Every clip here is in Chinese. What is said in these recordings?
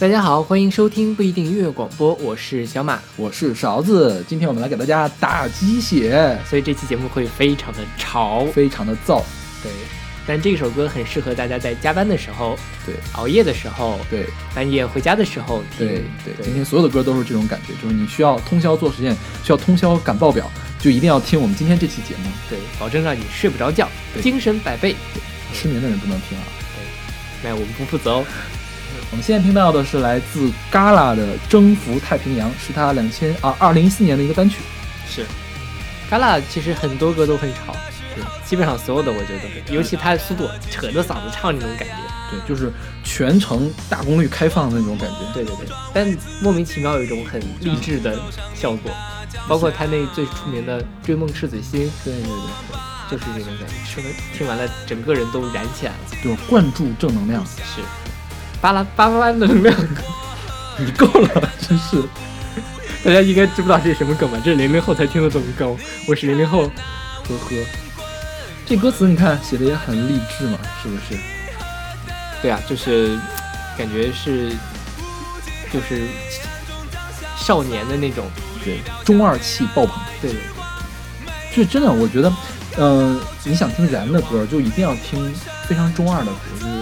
大家好，欢迎收听不一定音乐广播，我是小马，我是勺子。今天我们来给大家打鸡血，所以这期节目会非常的潮，非常的燥。对，但这首歌很适合大家在加班的时候，对，熬夜的时候，对，半夜回家的时候听。对对，今天所有的歌都是这种感觉，就是你需要通宵做实验，需要通宵赶报表，就一定要听我们今天这期节目，对，保证让你睡不着觉，精神百倍。失眠的人不能听啊，对，那我们不负责哦。我们现在听到的是来自 Gala 的《征服太平洋》，是他两千啊二零一四年的一个单曲。是，Gala 其实很多歌都很吵，对，基本上所有的我觉得尤其他的速度，扯着嗓子唱那种感觉，对，就是全程大功率开放的那种感觉。对对对，但莫名其妙有一种很励志的效果，包括他那最出名的《追梦赤子心》，对对对，就是这种感觉，听了听完了，整个人都燃起来了，就是灌注正能量，是。巴拉巴拉能量，你够了，真是！大家应该知不知道这是什么梗吧？这是零零后才听得懂的梗。我是零零后，呵呵。这歌词你看写的也很励志嘛，是不是？对啊，就是感觉是，就是少年的那种，对，中二气爆棚。对对对，就是真的，我觉得，嗯，你想听燃的歌，就一定要听非常中二的歌，就是。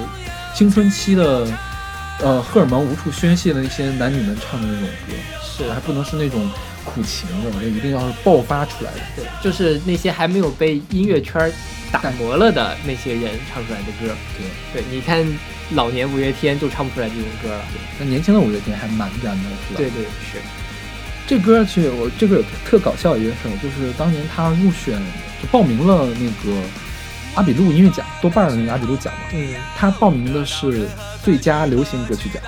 青春期的，呃，荷尔蒙无处宣泄的那些男女们唱的那种歌，是还不能是那种苦情的，我觉得一定要是爆发出来的。对，就是那些还没有被音乐圈打磨了的那些人唱出来的歌。对，对，你看老年五月天就唱不出来这种歌了。对，那年轻的五月天还蛮燃的，是吧？对对是。这歌其实我这个有特搞笑一件事，就是当年他入选就报名了那个。阿比路音乐奖，豆瓣的那个阿比路奖嘛，嗯，他报名的是最佳流行歌曲奖。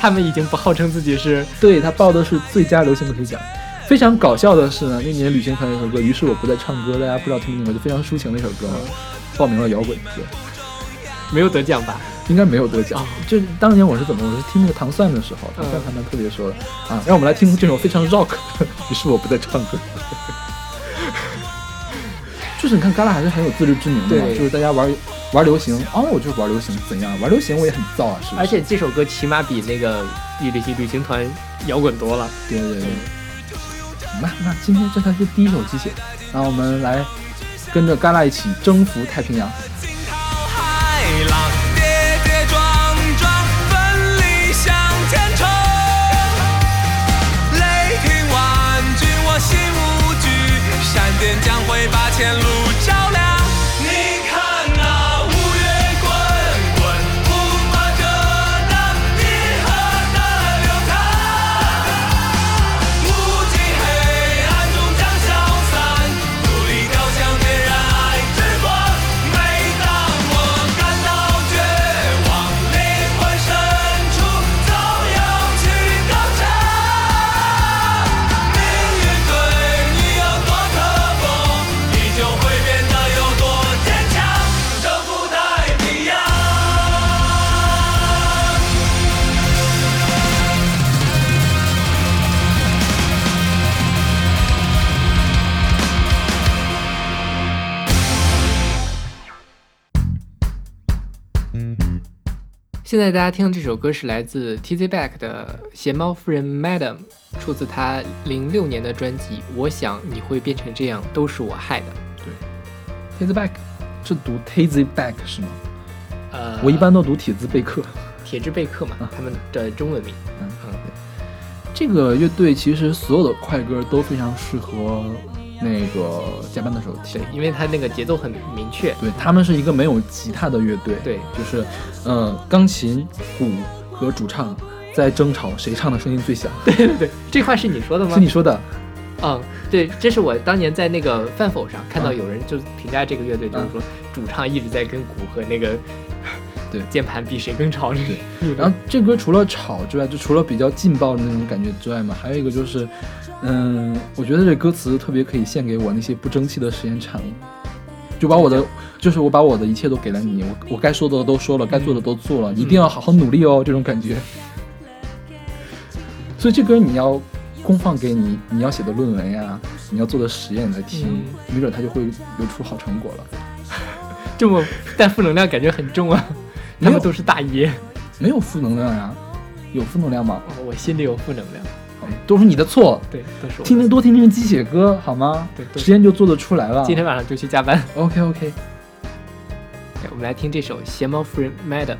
他们已经不号称自己是，对他报的是最佳流行歌曲奖。非常搞笑的是呢，那年旅行团有首歌，于是我不再唱歌，大家不知道听没听过，就非常抒情的一首歌嘛，报名了摇滚歌，没有得奖吧？应该没有得奖。就当年我是怎么，我是听那个糖蒜的时候，糖蒜他们特别说啊，让我们来听这首非常 rock，于是我不再唱歌。就是你看，旮旯还是很有自知之明的嘛。就是大家玩玩流行，哦，我就是玩流行，怎样？玩流行我也很燥啊，是而且这首歌起码比那个旅旅行旅行团摇滚多了。对对对。那那今天这才是第一首机械，那我们来跟着旮旯一起征服太平洋。前路。现在大家听的这首歌是来自 Tz Back 的《咸猫夫人 Madam》，出自他零六年的专辑《我想你会变成这样，都是我害的》。对，Tz Back 是读 Tz Back 是吗？呃，我一般都读铁字贝克，铁之贝克嘛，他们的中文名。嗯嗯，这个乐队其实所有的快歌都非常适合。那个加班的时候听，因为他那个节奏很明确。对他们是一个没有吉他的乐队，对，就是，呃，钢琴、鼓和主唱在争吵谁唱的声音最响。对对对，这话是你说的吗？是你说的。嗯，对，这是我当年在那个饭否上看到有人就评价这个乐队，就是说主唱一直在跟鼓和那个对键盘比谁更吵。对，然后这歌除了吵之外，就除了比较劲爆的那种感觉之外嘛，还有一个就是。嗯，我觉得这歌词特别可以献给我那些不争气的实验产物，就把我的，就是我把我的一切都给了你，我我该说的都说了，该做的都做了，你一定要好好努力哦，这种感觉。所以这歌你要公放给你你要写的论文呀，你要做的实验来听，没准它就会有出好成果了。这么带负能量，感觉很重啊。他们都是大爷。没有负能量呀，有负能量吗？哦我心里有负能量，都是你的错。对，都是我听听多听听鸡血歌好吗？对时间就做得出来了。今天晚上就去加班。OK OK，我们来听这首《邪猫夫人 Madam》。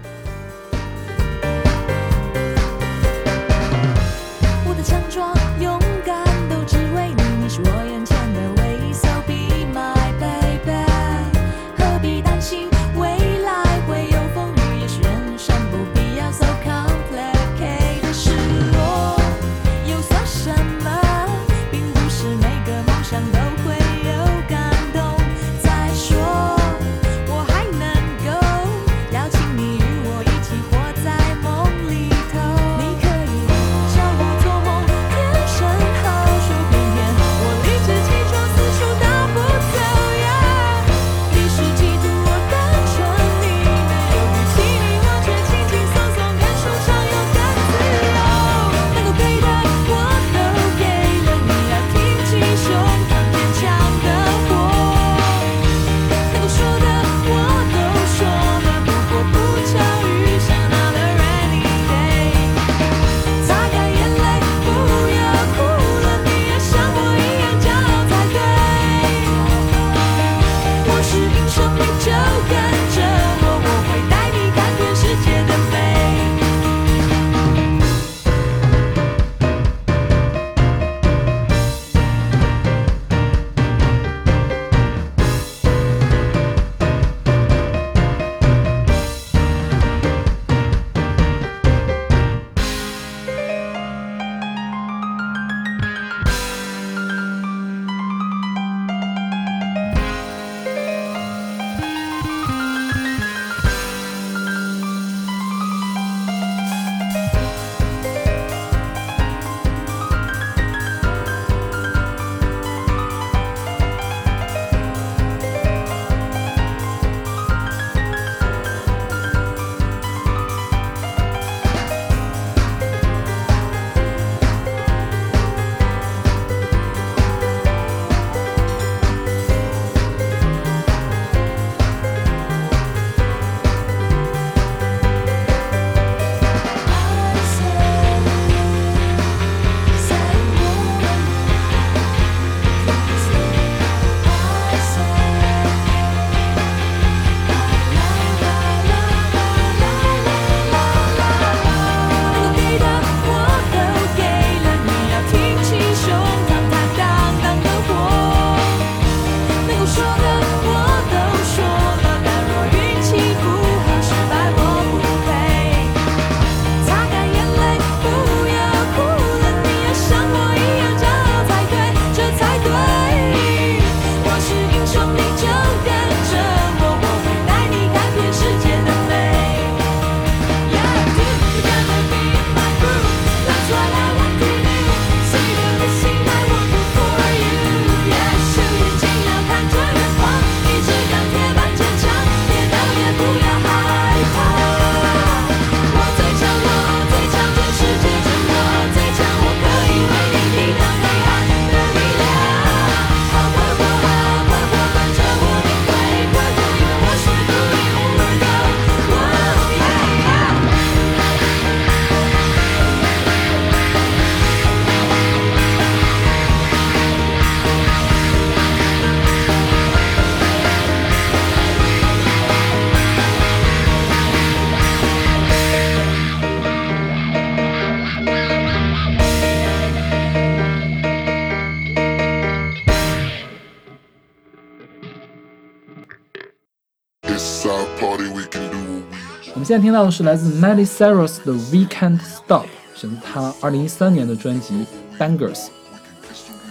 现在听到的是来自 Miley Cyrus 的《We Can't Stop》，选自她2013年的专辑《Bangers》。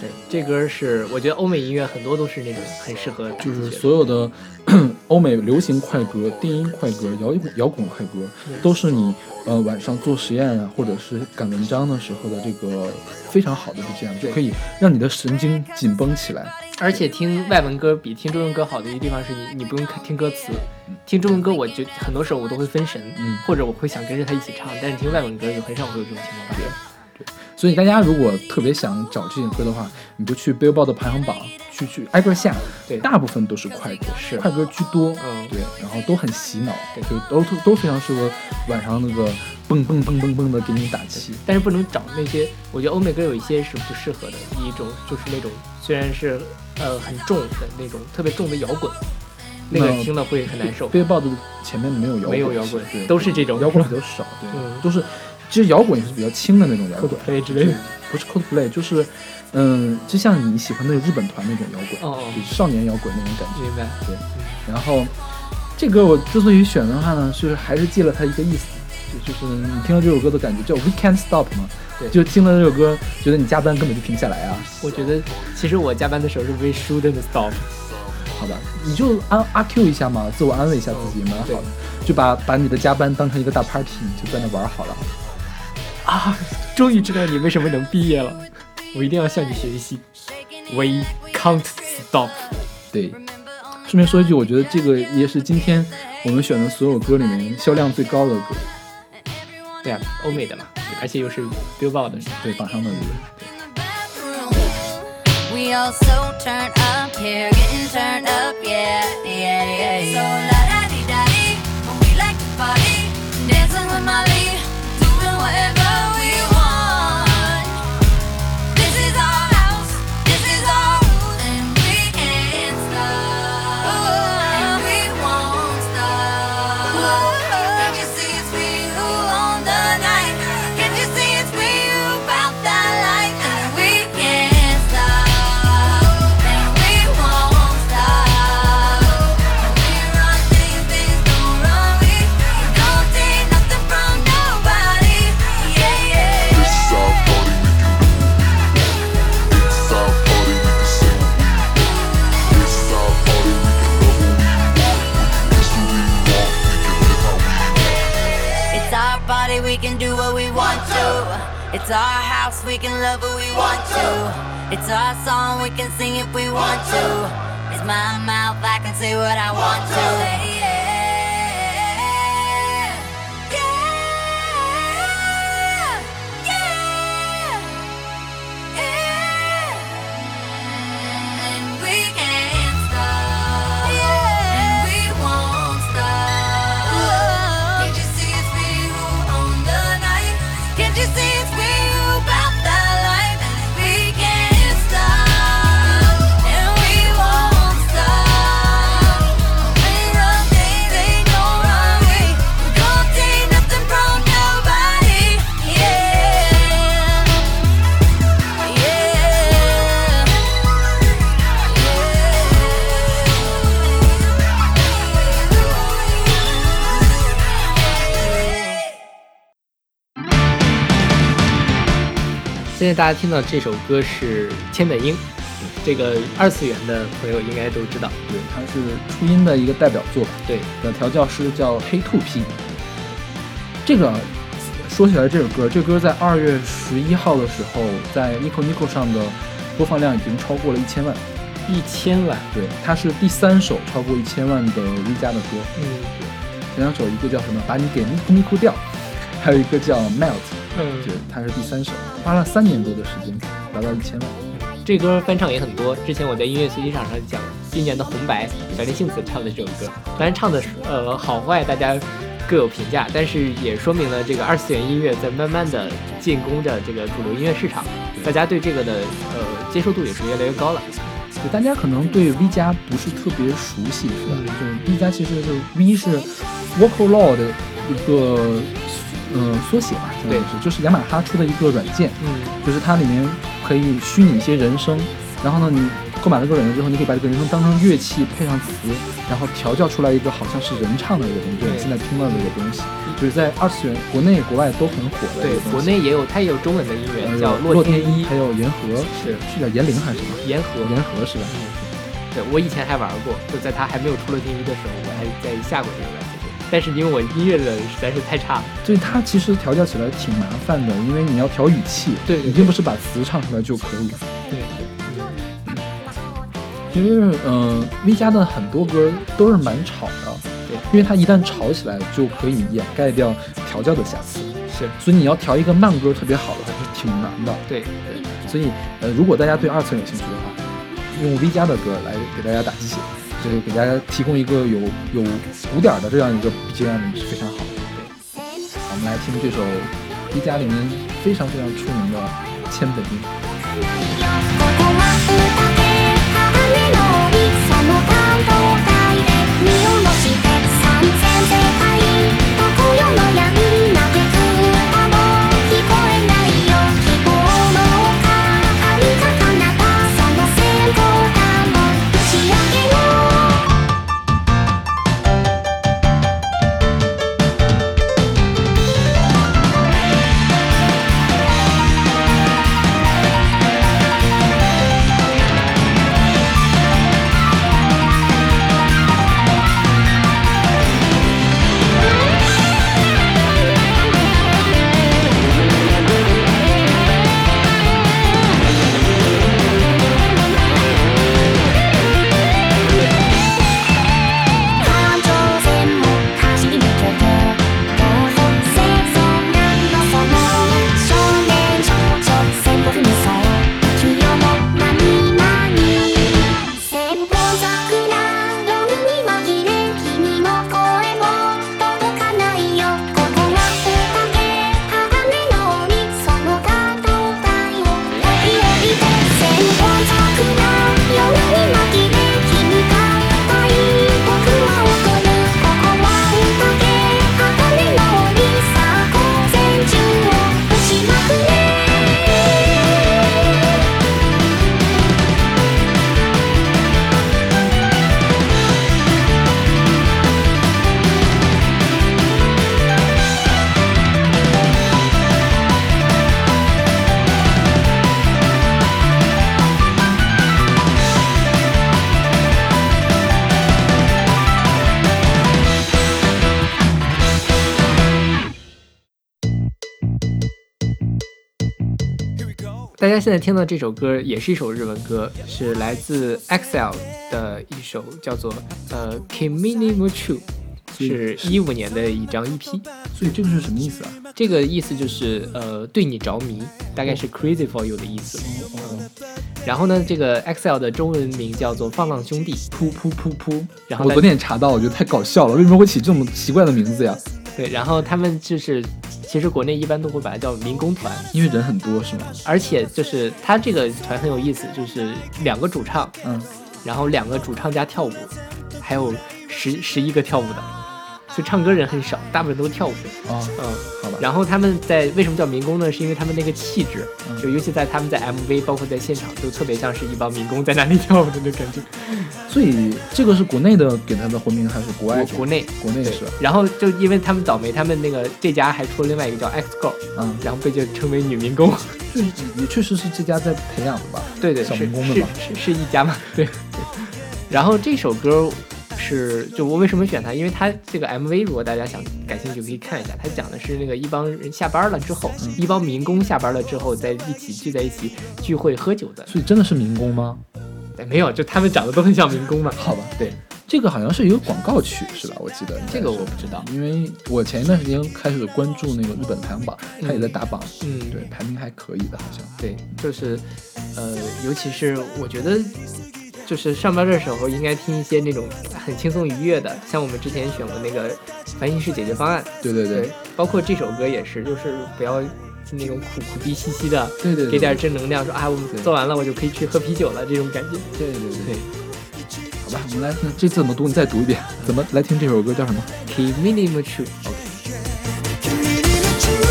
对，这歌是我觉得欧美音乐很多都是那种很适合，就是所有的 欧美流行快歌、电音快歌、摇滚摇滚快歌，都是你呃晚上做实验啊，或者是赶文章的时候的这个非常好的 BGM，就可以让你的神经紧绷起来。而且听外文歌比听中文歌好的一个地方是你你不用看听歌词，听中文歌我就很多时候我都会分神，嗯。或者我会想跟着他一起唱，但是听外文歌就很少会有这种情况发生。所以大家如果特别想找这些歌的话，你就去 Billboard 的排行榜去去挨个下，对。大部分都是快歌，是。快歌居多，嗯。对，然后都很洗脑，对就都都都非常适合晚上那个蹦蹦蹦蹦蹦的给你打气。但是不能找那些，我觉得欧美歌有一些是不适合的，一种就是那种虽然是呃很重的那种特别重的摇滚，那个听了会很难受。Billboard 的前面没有摇滚，没有摇滚对，都是这种摇滚比较少，对，嗯都是其实摇滚也是比较轻的那种摇滚 Coldplay 之类的，不是 Coldplay，就是嗯，就像你喜欢那个日本团那种摇滚，哦哦就是少年摇滚那种感觉。明白？对然后这歌我之所以选的话呢，是还是记了它一个意思，就就是你听了这首歌的感觉叫 We Can't Stop 嘛，对就听了这首歌，觉得你加班根本就停不下来啊。我觉得其实我加班的时候是 We shouldn't stop。好吧，你就安阿 Q 一下嘛，自我安慰一下自己，蛮好的。就把把你的加班当成一个大 party，你就在那玩好了。啊，终于知道你为什么能毕业了，我一定要向你学习。We can't stop。对，顺便说一句，我觉得这个也是今天我们选的所有歌里面销量最高的歌，对啊，欧美的嘛，而且又是 Billboard 的。对榜上的歌。We all so turned up here, getting turned up, yeah, yeah, yeah. So la da di da di, we like to party, dancing with Molly, 现在大家听到这首歌是千本樱，这个二次元的朋友应该都知道。对，它是初音的一个代表作吧。对，的调教师叫黑兔 P。这个说起来，这首歌，这歌在二月十一号的时候，在 Nico Nico 上的播放量已经超过了一千万。一千万，对，它是第三首超过一千万的 V 家的歌。嗯对前两首一个叫什么，把你给 Nico Nico 掉，还有一个叫 Melt，嗯对，它是第三首，花了三年多的时间达到一千万。这歌翻唱也很多。之前我在音乐随机场上讲，今年的红白，小林幸子唱的这首歌，当然唱的呃好坏大家各有评价，但是也说明了这个二次元音乐在慢慢的进攻着这个主流音乐市场，大家对这个的呃接受度也是越来越高了。就大家可能对 V 加不是特别熟悉，是吧？嗯就是 V 加其实就是 V 是 Vocal Law 的一个呃缩写吧，相当于是，就是雅马哈出的一个软件，嗯，就是它里面可以虚拟一些人声，然后呢，你购买了这个软件之后，你可以把这个人声当成乐器配上词，然后调教出来一个好像是人唱的一个东西，就是你对现在听到的一个东西，就是在二次元国内国外都很火的一对个，东西。国内也有，它也有中文的音乐，呃叫洛天依，还有言和，是是叫言灵还是什么？言和。言和是吧？对我以前还玩过，就在它还没有出洛天依的时候，我还在下过这个软件。但是因为我音乐的实在是太差了，所以它其实调教起来挺麻烦的，因为你要调语气，对对对你并不是把词唱出来就可以。对，其实，嗯、v 加的很多歌都是蛮吵的，对，因为它一旦吵起来，就可以掩盖掉调教的瑕疵，是，所以你要调一个慢歌特别好的话，是挺难的。对，所以，呃，如果大家对二次元有兴趣的话，用 V 加的歌来给大家打气，就是给大家提供一个有有鼓点的这样一个 BGM 是非常好的。对，我们来听这首一加里面非常非常出名的千本樱。大家现在听到这首歌也是一首日文歌，是来自 EXILE 的一首叫做呃 Kimi ni Muchu，是一五年的一张 EP。所以这个是什么意思啊？这个意思就是呃对你着迷，大概是 crazy for you 的意思。哦，然后呢，这个 EXILE 的中文名叫做放浪兄弟。噗噗噗噗！然后我昨天也查到，我觉得太搞笑了，为什么会起这么奇怪的名字呀？对，然后他们就是其实国内一般都会把它叫民工团，因为人很多是吗？而且就是他这个团很有意思，就是两个主唱，嗯，然后两个主唱加跳舞，还有十十一个跳舞的，就唱歌人很少，大部分都跳舞。哦，嗯，好吧。然后他们在为什么叫民工呢？是因为他们那个气质，嗯就尤其在他们在 MV，包括在现场，都特别像是一帮民工在那里跳舞的那感觉。所以这个是国内的给他的婚名还是国外？国国内国内是？然后就因为他们倒霉，他们那个这家还出了另外一个叫 X Girl，嗯，然后被就称为女民工。这 也确实是这家在培养的吧？对对，小是是民工的吧是是一家嘛？对。对然后这首歌是就我为什么选它？因为它这个 MV，如果大家想感兴趣，可以看一下。它讲的是那个一帮人下班了之后，嗯一帮民工下班了之后，在一起聚在一起聚会喝酒的。所以真的是民工吗？哎没有，就他们长得都很像民工嘛。好吧，对，这个好像是一个广告曲是吧？我记得这个我不知道。因为我前一段时间开始关注那个日本排行榜，它也在打榜，嗯，对，排名还可以的，好像。对，就是，呃，尤其是我觉得，就是上班的时候应该听一些那种很轻松愉悦的，像我们之前选过那个烦心事解决方案，对对对对，包括这首歌也是，就是不要那种苦苦逼兮兮的，对对，对给点正能量，说啊，我们做完了，我就可以去喝啤酒了，这种感觉。对对对对。好吧，我们来听这次怎么读？你再读一遍。怎么来听这首歌叫什么？Keep minimum true。恥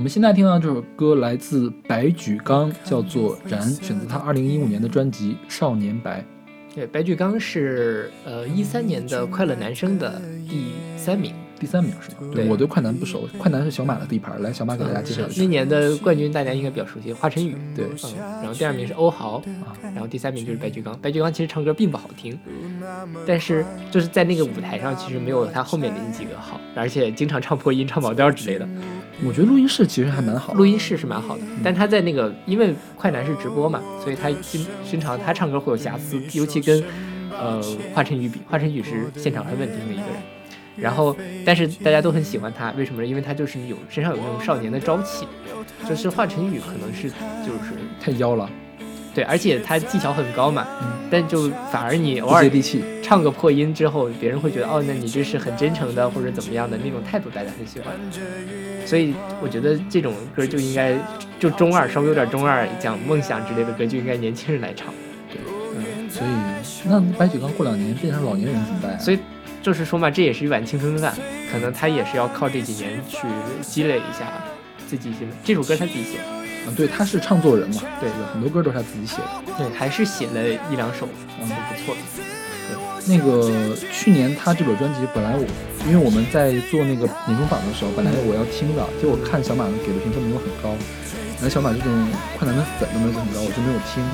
我们现在听到这首歌来自白举纲，叫做《燃》，选择他二零一五年的专辑《少年白》。对，白举纲是呃一三年的快乐男声的第三名，第三名是吗？对我对快男不熟，快男是小马的地盘，来小马给大家介绍一下是那。年的冠军大家应该比较熟悉，华晨宇。对，嗯，然后第二名是欧豪啊，然后第三名就是白举纲。白举纲其实唱歌并不好听，但是就是在那个舞台上，其实没有他后面的那几个好，而且经常唱破音、唱跑调之类的。我觉得录音室其实还蛮好的。录音室是蛮好的，但他在那个因为快男是直播嘛，所以他经经常他唱歌会有瑕疵，尤其跟呃华晨宇比，华晨宇是现场很稳定的一个人。然后，但是大家都很喜欢他，为什么呢？因为他就是有身上有那种少年的朝气，就是华晨宇可能是就是太妖了，对，而且他技巧很高嘛，嗯但就反而你偶尔。唱个破音之后，别人会觉得哦，那你这是很真诚的或者怎么样的那种态度，大家很喜欢。所以我觉得这种歌就应该就中二，稍微有点中二，讲梦想之类的歌就应该年轻人来唱。对，嗯所以，那白举纲过两年变成老年人怎么办呀？所以就是说嘛，这也是一碗青春饭，可能他也是要靠这几年去积累一下自己写的。这首歌他自己写的，嗯，对，他是唱作人嘛，对有很多歌都是他自己写的。对，还是写了一两首，嗯，很不错的。那个去年他这本专辑，本来我因为我们在做那个年终榜的时候，本来我要听的，结果看小马给的评分没有很高，然后小马这种快男的粉都没有很高，我就没有听。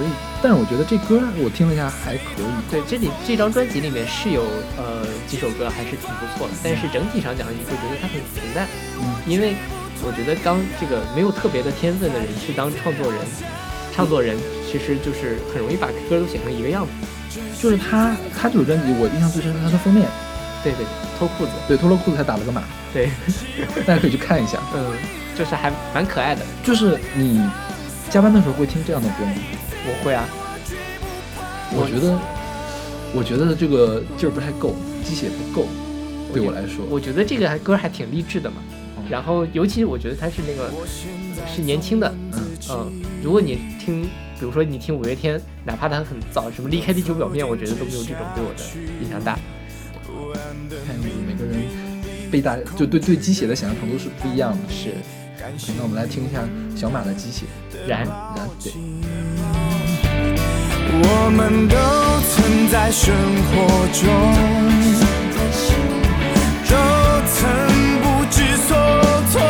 对，所以，但是我觉得这歌我听了一下还可以。对，这里这张专辑里面是有呃几首歌还是挺不错的，但是整体上讲你会觉得它很平淡，嗯，因为我觉得当这个没有特别的天分的人去当创作人，创作人其实就是很容易把歌都写成一个样子。就是他他这首专辑我印象最深是他的封面，对对，脱裤子，对，脱了裤子还打了个码，对，大家可以去看一下。嗯，就是还蛮可爱的。就是你加班的时候会听这样的歌吗？我会啊，我觉得，我觉得这个劲儿不太够，鸡血不够，对我来说。我觉得这个歌还挺励志的嘛。然后，尤其我觉得他是那个是年轻的，嗯嗯，如果你听，比如说你听五月天，哪怕他很早，什么离开地球表面，我觉得都没有这种对我的影响大。看样子每个人被大就对对鸡血的想象程度是不一样的。是，那我们来听一下小马的鸡血。然然对，我们都曾在生活中，都曾不知所措，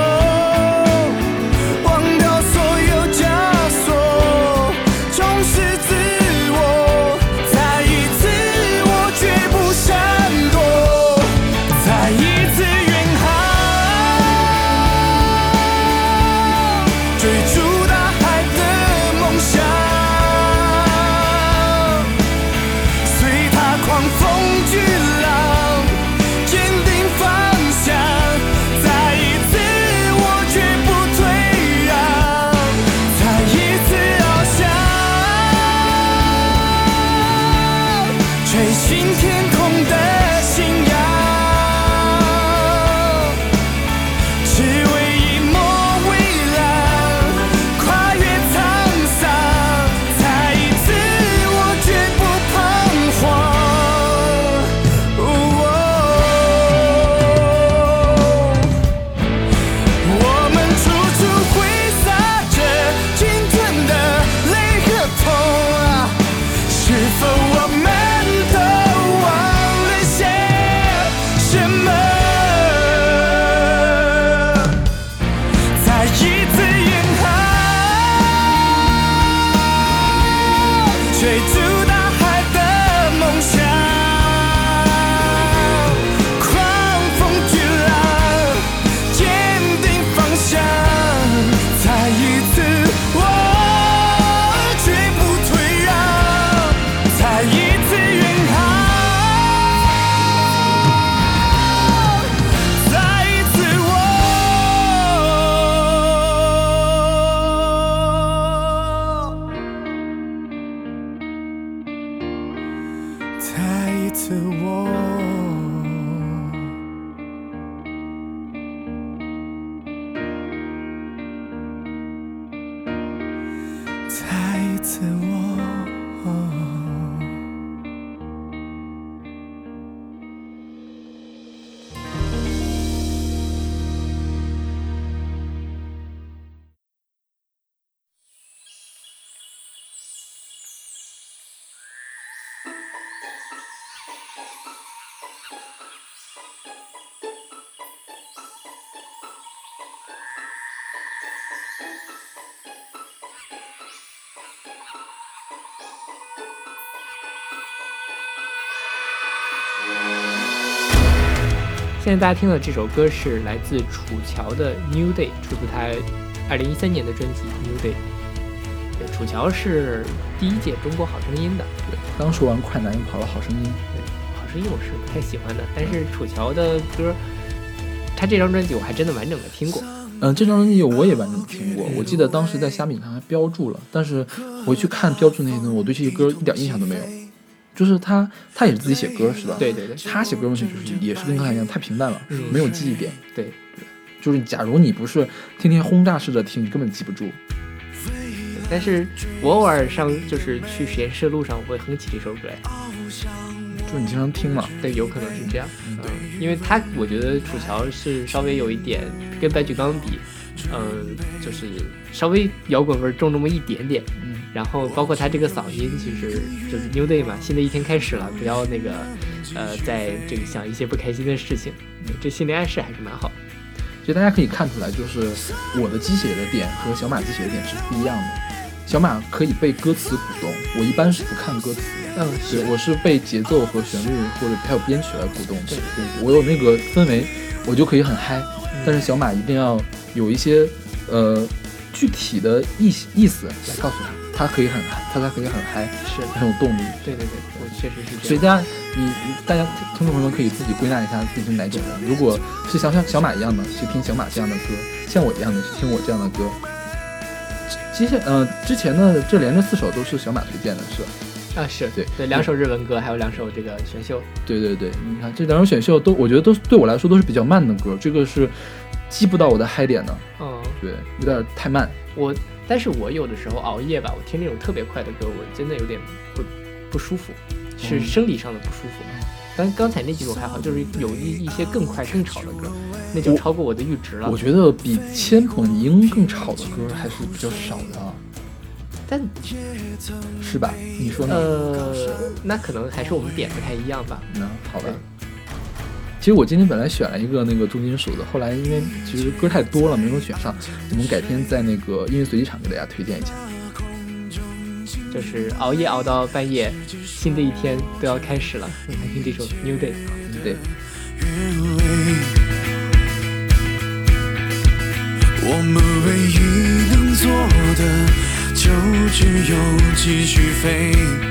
现在大家听的这首歌是来自楚乔的《New Day》，出自他二零一三年的专辑《New Day》。对，楚乔是第一届中国好声音的，对，刚说完快男，又跑了好声音。好声音我是不太喜欢的，但是楚乔的歌，他这张专辑我还真的完整的听过。嗯，这张专辑我也完整听过，我记得当时在虾米上还标注了，但是我去看标注那些东西，我对这些歌一点印象都没有。就是他，他也是自己写歌是吧？对对对他写歌东西就是也是跟刚才一样，太平淡了，嗯没有记忆点。对，就是假如你不是天天轰炸式的听，你根本记不住。但是我偶尔上就是去实验室的路上，我会哼起这首歌来。就是你经常听嘛。对，有可能是这样。嗯，因为他我觉得楚乔是稍微有一点跟白举纲比，嗯，就是稍微摇滚味儿重那么一点点。嗯，然后包括他这个嗓音，其实就是 New Day 嘛，新的一天开始了，不要那个呃，在这个想一些不开心的事情，对这心理暗示还是蛮好。其实大家可以看出来，就是我的鸡血的点和小马鸡血的点是不一样的。小马可以被歌词鼓动，我一般是不看歌词。嗯，对，我是被节奏和旋律或者还有编曲来鼓动对。对，我有那个氛围，我就可以很嗨。但是小马一定要有一些呃具体的意意思来告诉他，他可以很嗨，他才可以很嗨，是，很有动力。对对对，我确实是这样。所以大家，你你大家听众朋友们可以自己归纳一下自己是哪种人。如果是像像小马一样的，去听小马这样的歌；像我一样的，去听我这样的歌。接下呃之前呢这连着四首都是小马推荐的，是吧？啊，是对对，两首日文歌，还有两首这个选秀。对对对，你看这两首选秀都，我觉得都对我来说都是比较慢的歌，这个是击不到我的嗨点的，嗯，对，有点太慢。我，但是我有的时候熬夜吧，我听那种特别快的歌，我真的有点不不舒服，是嗯生理上的不舒服。但刚才那几首还好，就是有一一些更快更吵的歌，那就超过我的阈值了我。觉得比千本樱更吵的歌还是比较少的啊，但是吧？你说呢？呃，那可能还是我们点不太一样吧。那好吧。其实我今天本来选了一个那个重金属的，后来因为其实歌太多了，没有选上。我们改天在那个音乐随机场给大家推荐一下。就是熬夜熬到半夜，新的一天都要开始了。来听这首《New Day》。对，我们唯一能做的，就只有继续飞。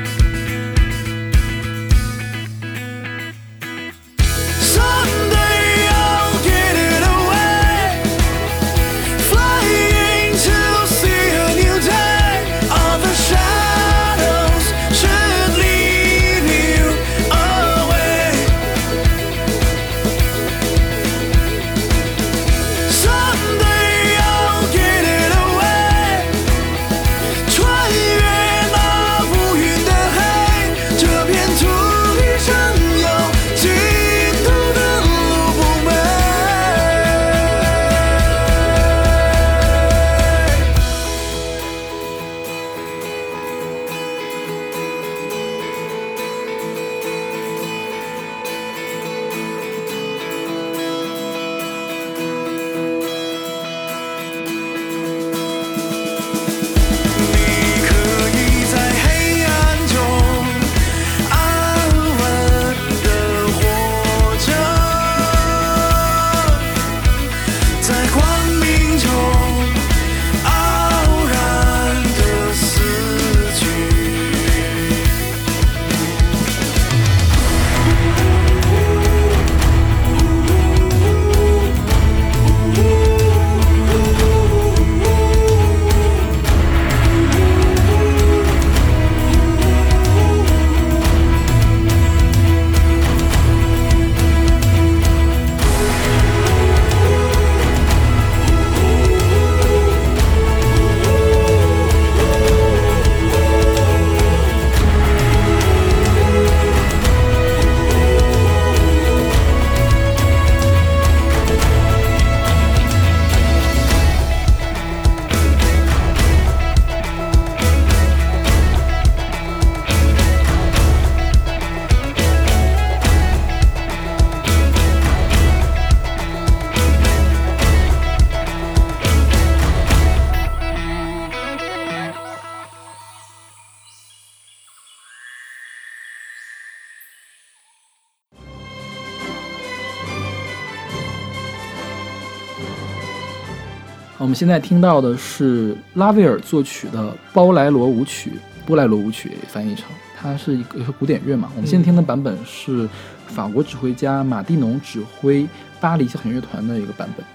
现在听到的是拉威尔作曲的《包莱罗舞曲》，波莱罗舞曲翻译成，它是一个古典乐嘛。我们现在听的版本是法国指挥家马蒂农指挥巴黎交响乐团的一个版本。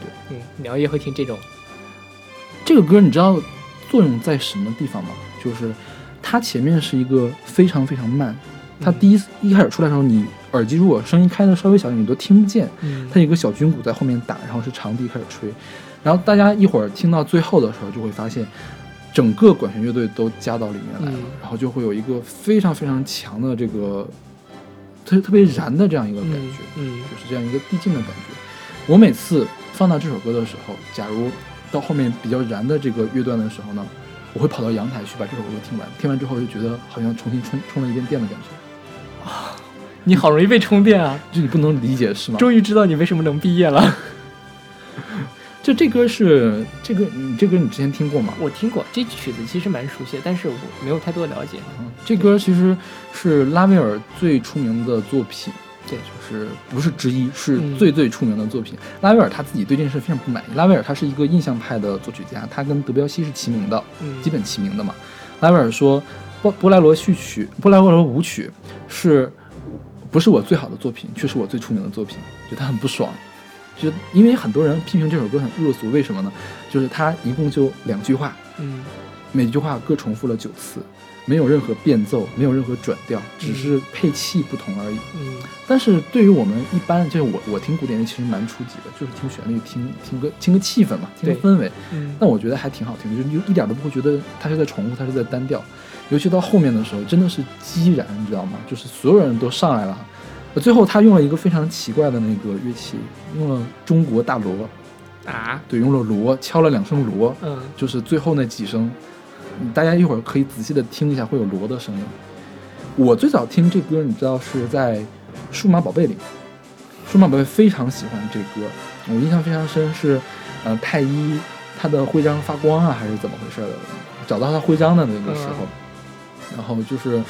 对嗯，苗也会听这种，这个歌你知道作用在什么地方吗？就是它前面是一个非常非常慢，它第一一开始出来的时候，你耳机如果声音开的稍微小一点，你都听不见。嗯它有一个小军鼓在后面打，然后是长笛开始吹，然后大家一会儿听到最后的时候，就会发现整个管弦乐队都加到里面来了，嗯然后就会有一个非常非常强的这个特特别燃的这样一个感觉，嗯就是这样一个递进的感觉。我每次放到这首歌的时候，假如到后面比较燃的这个乐段的时候呢，我会跑到阳台去把这首歌听完，听完之后就觉得好像重新充充了一遍电的感觉，啊你好容易被充电啊！就 你不能理解是吗？终于知道你为什么能毕业了。就这歌是这个，你这歌你之前听过吗？我听过这曲子，其实蛮熟悉的，但是我没有太多了解。嗯，这歌其实是拉威尔最出名的作品，对就是不是之一，是嗯最最出名的作品。拉威尔他自己对这件事非常不满意。拉威尔他是一个印象派的作曲家，他跟德彪西是齐名的，嗯，基本齐名的嘛。拉威尔说，波波莱罗序曲、波莱罗舞曲是不是我最好的作品，却是我最出名的作品，就他很不爽。就因为很多人批评这首歌很恶俗，为什么呢？就是它一共就两句话，嗯每句话各重复了九次，没有任何变奏，没有任何转调，只是配器不同而已。嗯但是对于我们一般，就是我我听古典乐其实蛮初级的，就是听旋律，听听歌听个气氛嘛，听个氛围。嗯，但我觉得还挺好听的，就是一点都不会觉得它是在重复，它是在单调。尤其到后面的时候，真的是激燃，你知道吗？就是所有人都上来了。呃最后他用了一个非常奇怪的那个乐器，用了中国大锣，啊，对，用了锣，敲了两声锣，嗯就是最后那几声，嗯大家一会儿可以仔细的听一下，会有锣的声音。我最早听这歌，你知道是在《数码宝贝》里，《数码宝贝》非常喜欢这歌，我印象非常深是，呃，太一他的徽章发光啊，还是怎么回事的？找到他徽章的那个时候，然后就是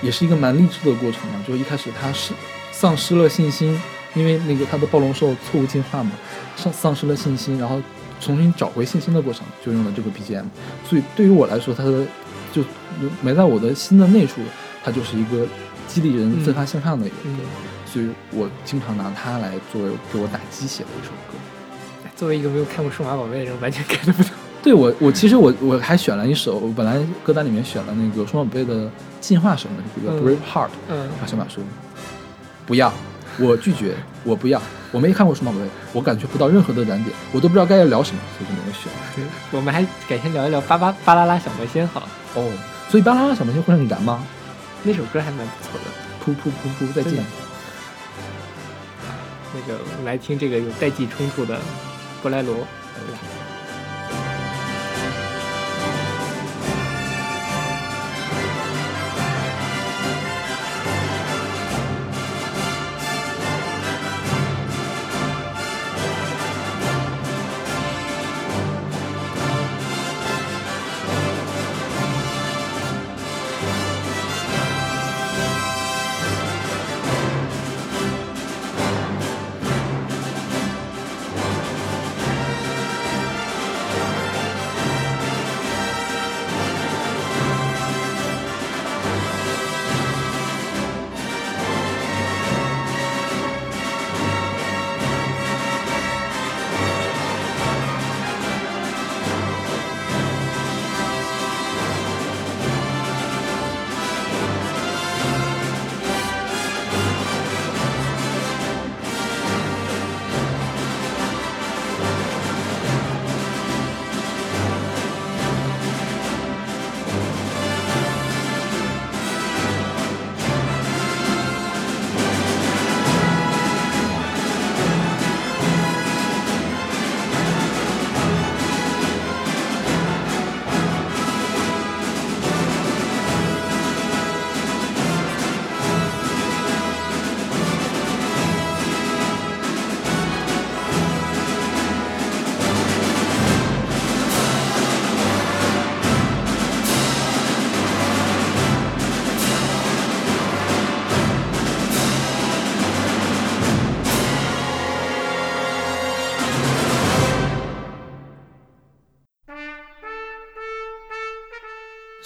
也是一个蛮励志的过程嘛，就一开始他是丧失了信心，因为那个他的暴龙兽错误进化嘛，丧丧失了信心，然后重新找回信心的过程，就用了这个 BGM。所以对于我来说，它的就埋在我的心的内处，它就是一个激励人、嗯奋发向上的一个歌，嗯，所以我经常拿它来作为给我打鸡血的一首歌。作为一个没有看过数码宝贝的人，完全 get 不到。对我，我其实我我还选了一首，我本来歌单里面选了那个数码宝贝的进化什么的这个嗯 Brave Heart，、嗯然后小马说不要，我拒绝，我不要，我没看过数码宝贝，我感觉不到任何的燃点，我都不知道该聊什么，所以就没有选。对，我们还改天聊一聊巴巴巴啦啦小魔仙好了，哦，所以巴啦啦小魔仙会让你燃吗？那首歌还蛮不错的。噗噗噗噗，再见。那个，我们来听这个有代际冲突的波莱罗，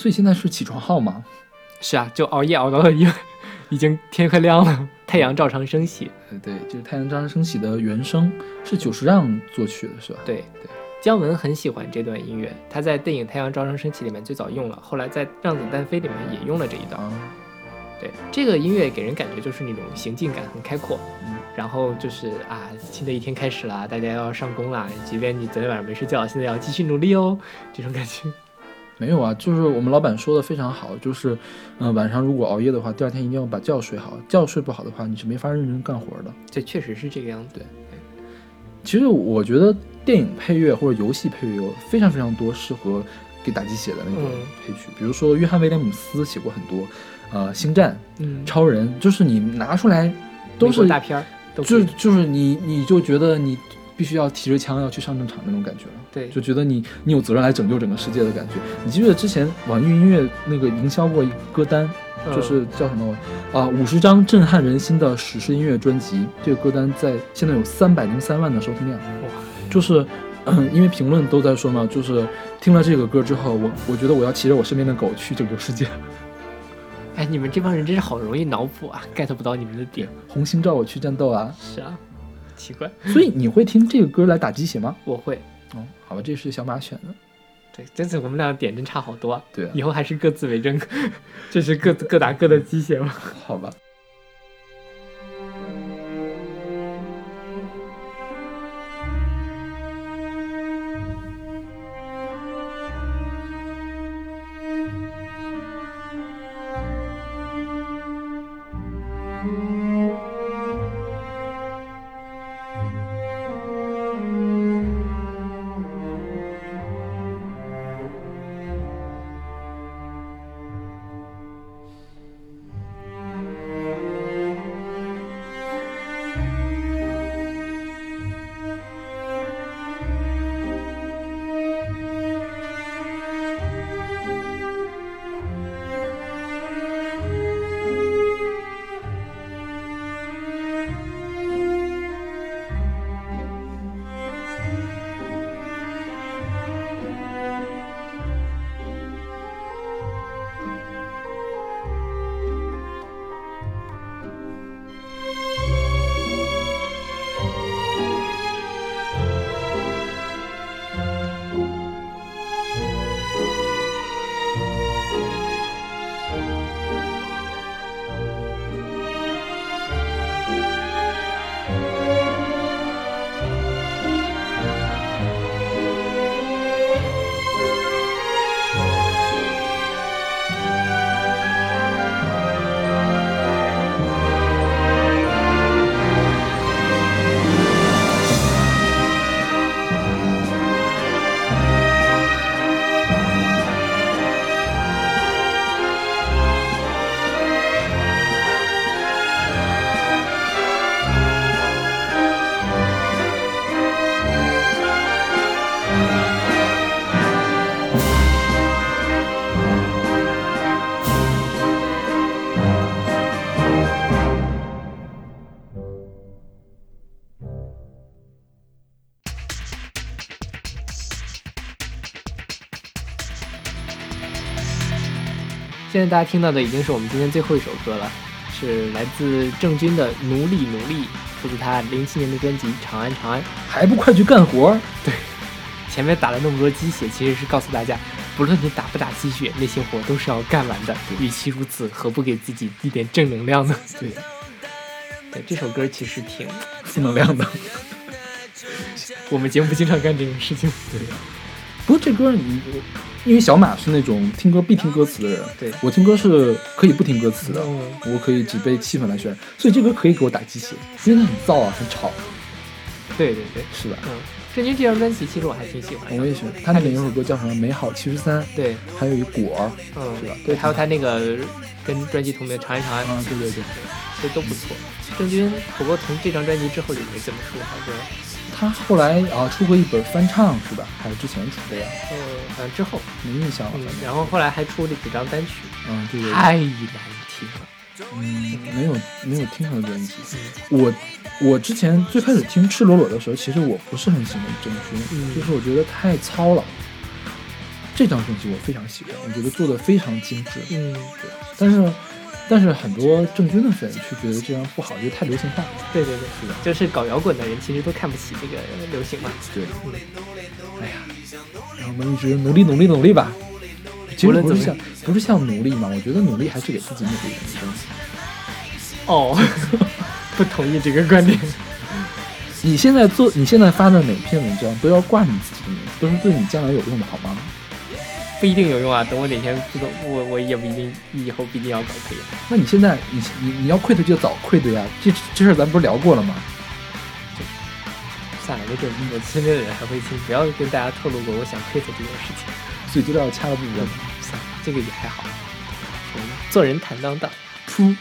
所以现在是起床号吗？是啊，就熬夜熬到已已经天快亮了，太阳照常升起。呃，对，就是《太阳照常升起》的原声是久石让作曲的，是吧？对对，姜文很喜欢这段音乐，他在电影《太阳照常升起》里面最早用了，后来在《让子弹飞》里面也用了这一段。啊，对，这个音乐给人感觉就是那种行进感很开阔，嗯，然后就是啊，新的一天开始啦，大家要上工啦，即便你昨天晚上没睡觉，现在要继续努力哦，这种感觉。没有啊，就是我们老板说的非常好，就是，嗯、晚上如果熬夜的话，第二天一定要把觉睡好，觉睡不好的话，你是没法认真干活的。这确实是这个样子。对其实我觉得电影配乐或者游戏配乐有非常非常多适合给打鸡血的那个嗯配曲，比如说约翰威廉姆斯写过很多，呃，星战、嗯，超人，就是你拿出来都是大片儿就就是你你就觉得你必须要提着枪要去上战场那种感觉了。对就觉得你你有责任来拯救整个世界的感觉。你记不记得之前网易云音乐那个营销过一歌单，嗯就是叫什么啊五十张震撼人心的史诗音乐专辑，这个歌单在现在有三百零三万的收听量，哇，就是。嗯，因为评论都在说嘛，就是听了这个歌之后，我我觉得我要骑着我身边的狗去拯救世界。哎，你们这帮人真是好容易脑补啊，get 不到你们的点。红星照我去战斗啊！是啊，奇怪，所以你会听这个歌来打鸡血吗？我会。哦，好吧，这是小马选的。对，这次我们俩点真差好多啊。对啊以后还是各自为政，这是各各打各的鸡血吗？好吧。在大家听到的已经是我们今天最后一首歌了，是来自郑钧的《奴隶奴隶》，出自他零七年的专辑《长安长安》。还不快去干活对？前面打了那么多鸡血，其实是告诉大家，不论你打不打鸡血，那些活都是要干完的。与其如此，何不给自己一点正能量呢？对，对，这首歌其实挺，负能量的。我们节目经常干这种事情。对，不过这歌你，因为小马是那种听歌必听歌词的人，对。我听歌是可以不听歌词的，嗯。我可以只被气氛来渲染，所以这歌可以给我打鸡血，因为它很燥啊，很吵，对对对，是的。嗯，郑钧这张专辑其实我还挺喜欢的。我也喜欢，他那里有首歌叫什么《美好七十三》，对，还有一果儿，嗯，是吧？对，还有他那个跟专辑同名的《长安长安》，啊，对对对，这都不错。郑钧，不过从这张专辑之后就没怎么出好歌，他后来啊出过一本翻唱是吧？还是之前出的呀？嗯，反正之后，没印象了嗯，，然后后来还出了几张单曲，嗯，对对对，太难听了。嗯，没有没有听他的专辑。我我之前最开始听赤裸裸的时候，其实我不是很喜欢郑钧，嗯就是我觉得太糙了。这张专辑我非常喜欢，我觉得做的非常精致。嗯，对但是，但是很多郑钧的粉却觉得这样不好，觉得太流行化了。对对对，是的，就是搞摇滚的人其实都看不起这个流行嘛。对，哎呀，让我们一直努力努力努力吧。其无论怎么实不是像不是像努力嘛，我觉得努力还是给自己努力的东西。哦，不同意这个观点。你现在做，你现在发的每篇文章都要挂你自己的名字，都是对你将来有用的，好吗？不一定有用啊，等我哪天不懂，我我也不一定以后不一定要搞科研。那你现在你你你要 quit 就早 quit 呀，这这事儿咱不是聊过了吗？算了，没准我身边的人还会听，不要跟大家透露过我想 quit 这件事情。所以资料掐了不说。算了，这个也还好。嗯做人坦荡荡，噗，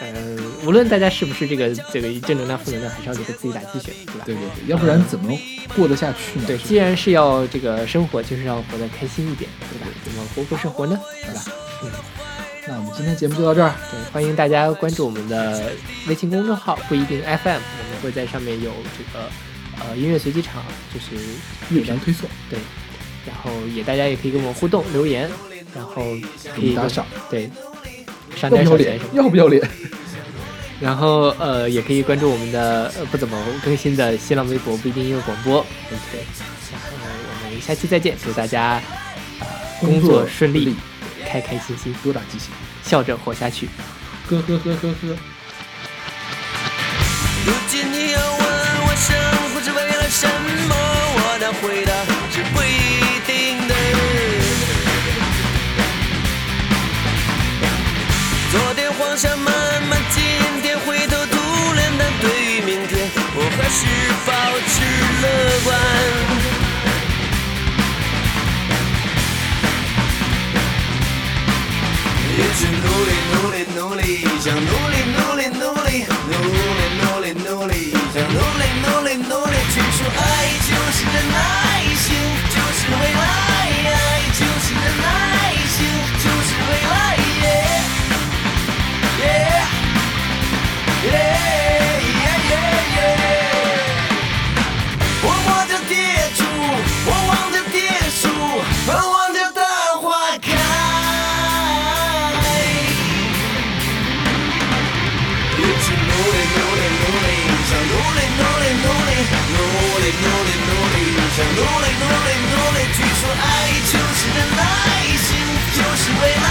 呃，无论大家是不是这个这个正能量、负能量，还是要给自己打鸡血，对吧？对对对，要不然怎么过得下去呢？对，既然是要这个生活，就是要活得开心一点，对吧？怎么活不生活呢？对吧？嗯，那我们今天节目就到这儿，对，欢迎大家关注我们的微信公众号“不一定 FM”，我们会在上面有这个呃音乐随机场，就是乐团推送，对，然后也大家也可以跟我们互动留言，然后可以打赏，对，上要不要脸点小钱什？么的。要不要脸？然后呃，也可以关注我们的呃不怎么更新的新浪微博不一定音乐广播。OK，然后我们下期再见，祝大家呃工作顺利，开开心心，多打鸡血，笑着活下去。呵呵呵呵呵。如今你要问我生活是为了什么，我的回答是不一定的。昨天慌想慢是保持乐观。一直努力努力努力，想努力努力努力，努力想努力努力努力，据说爱就是忍耐，心就是未来。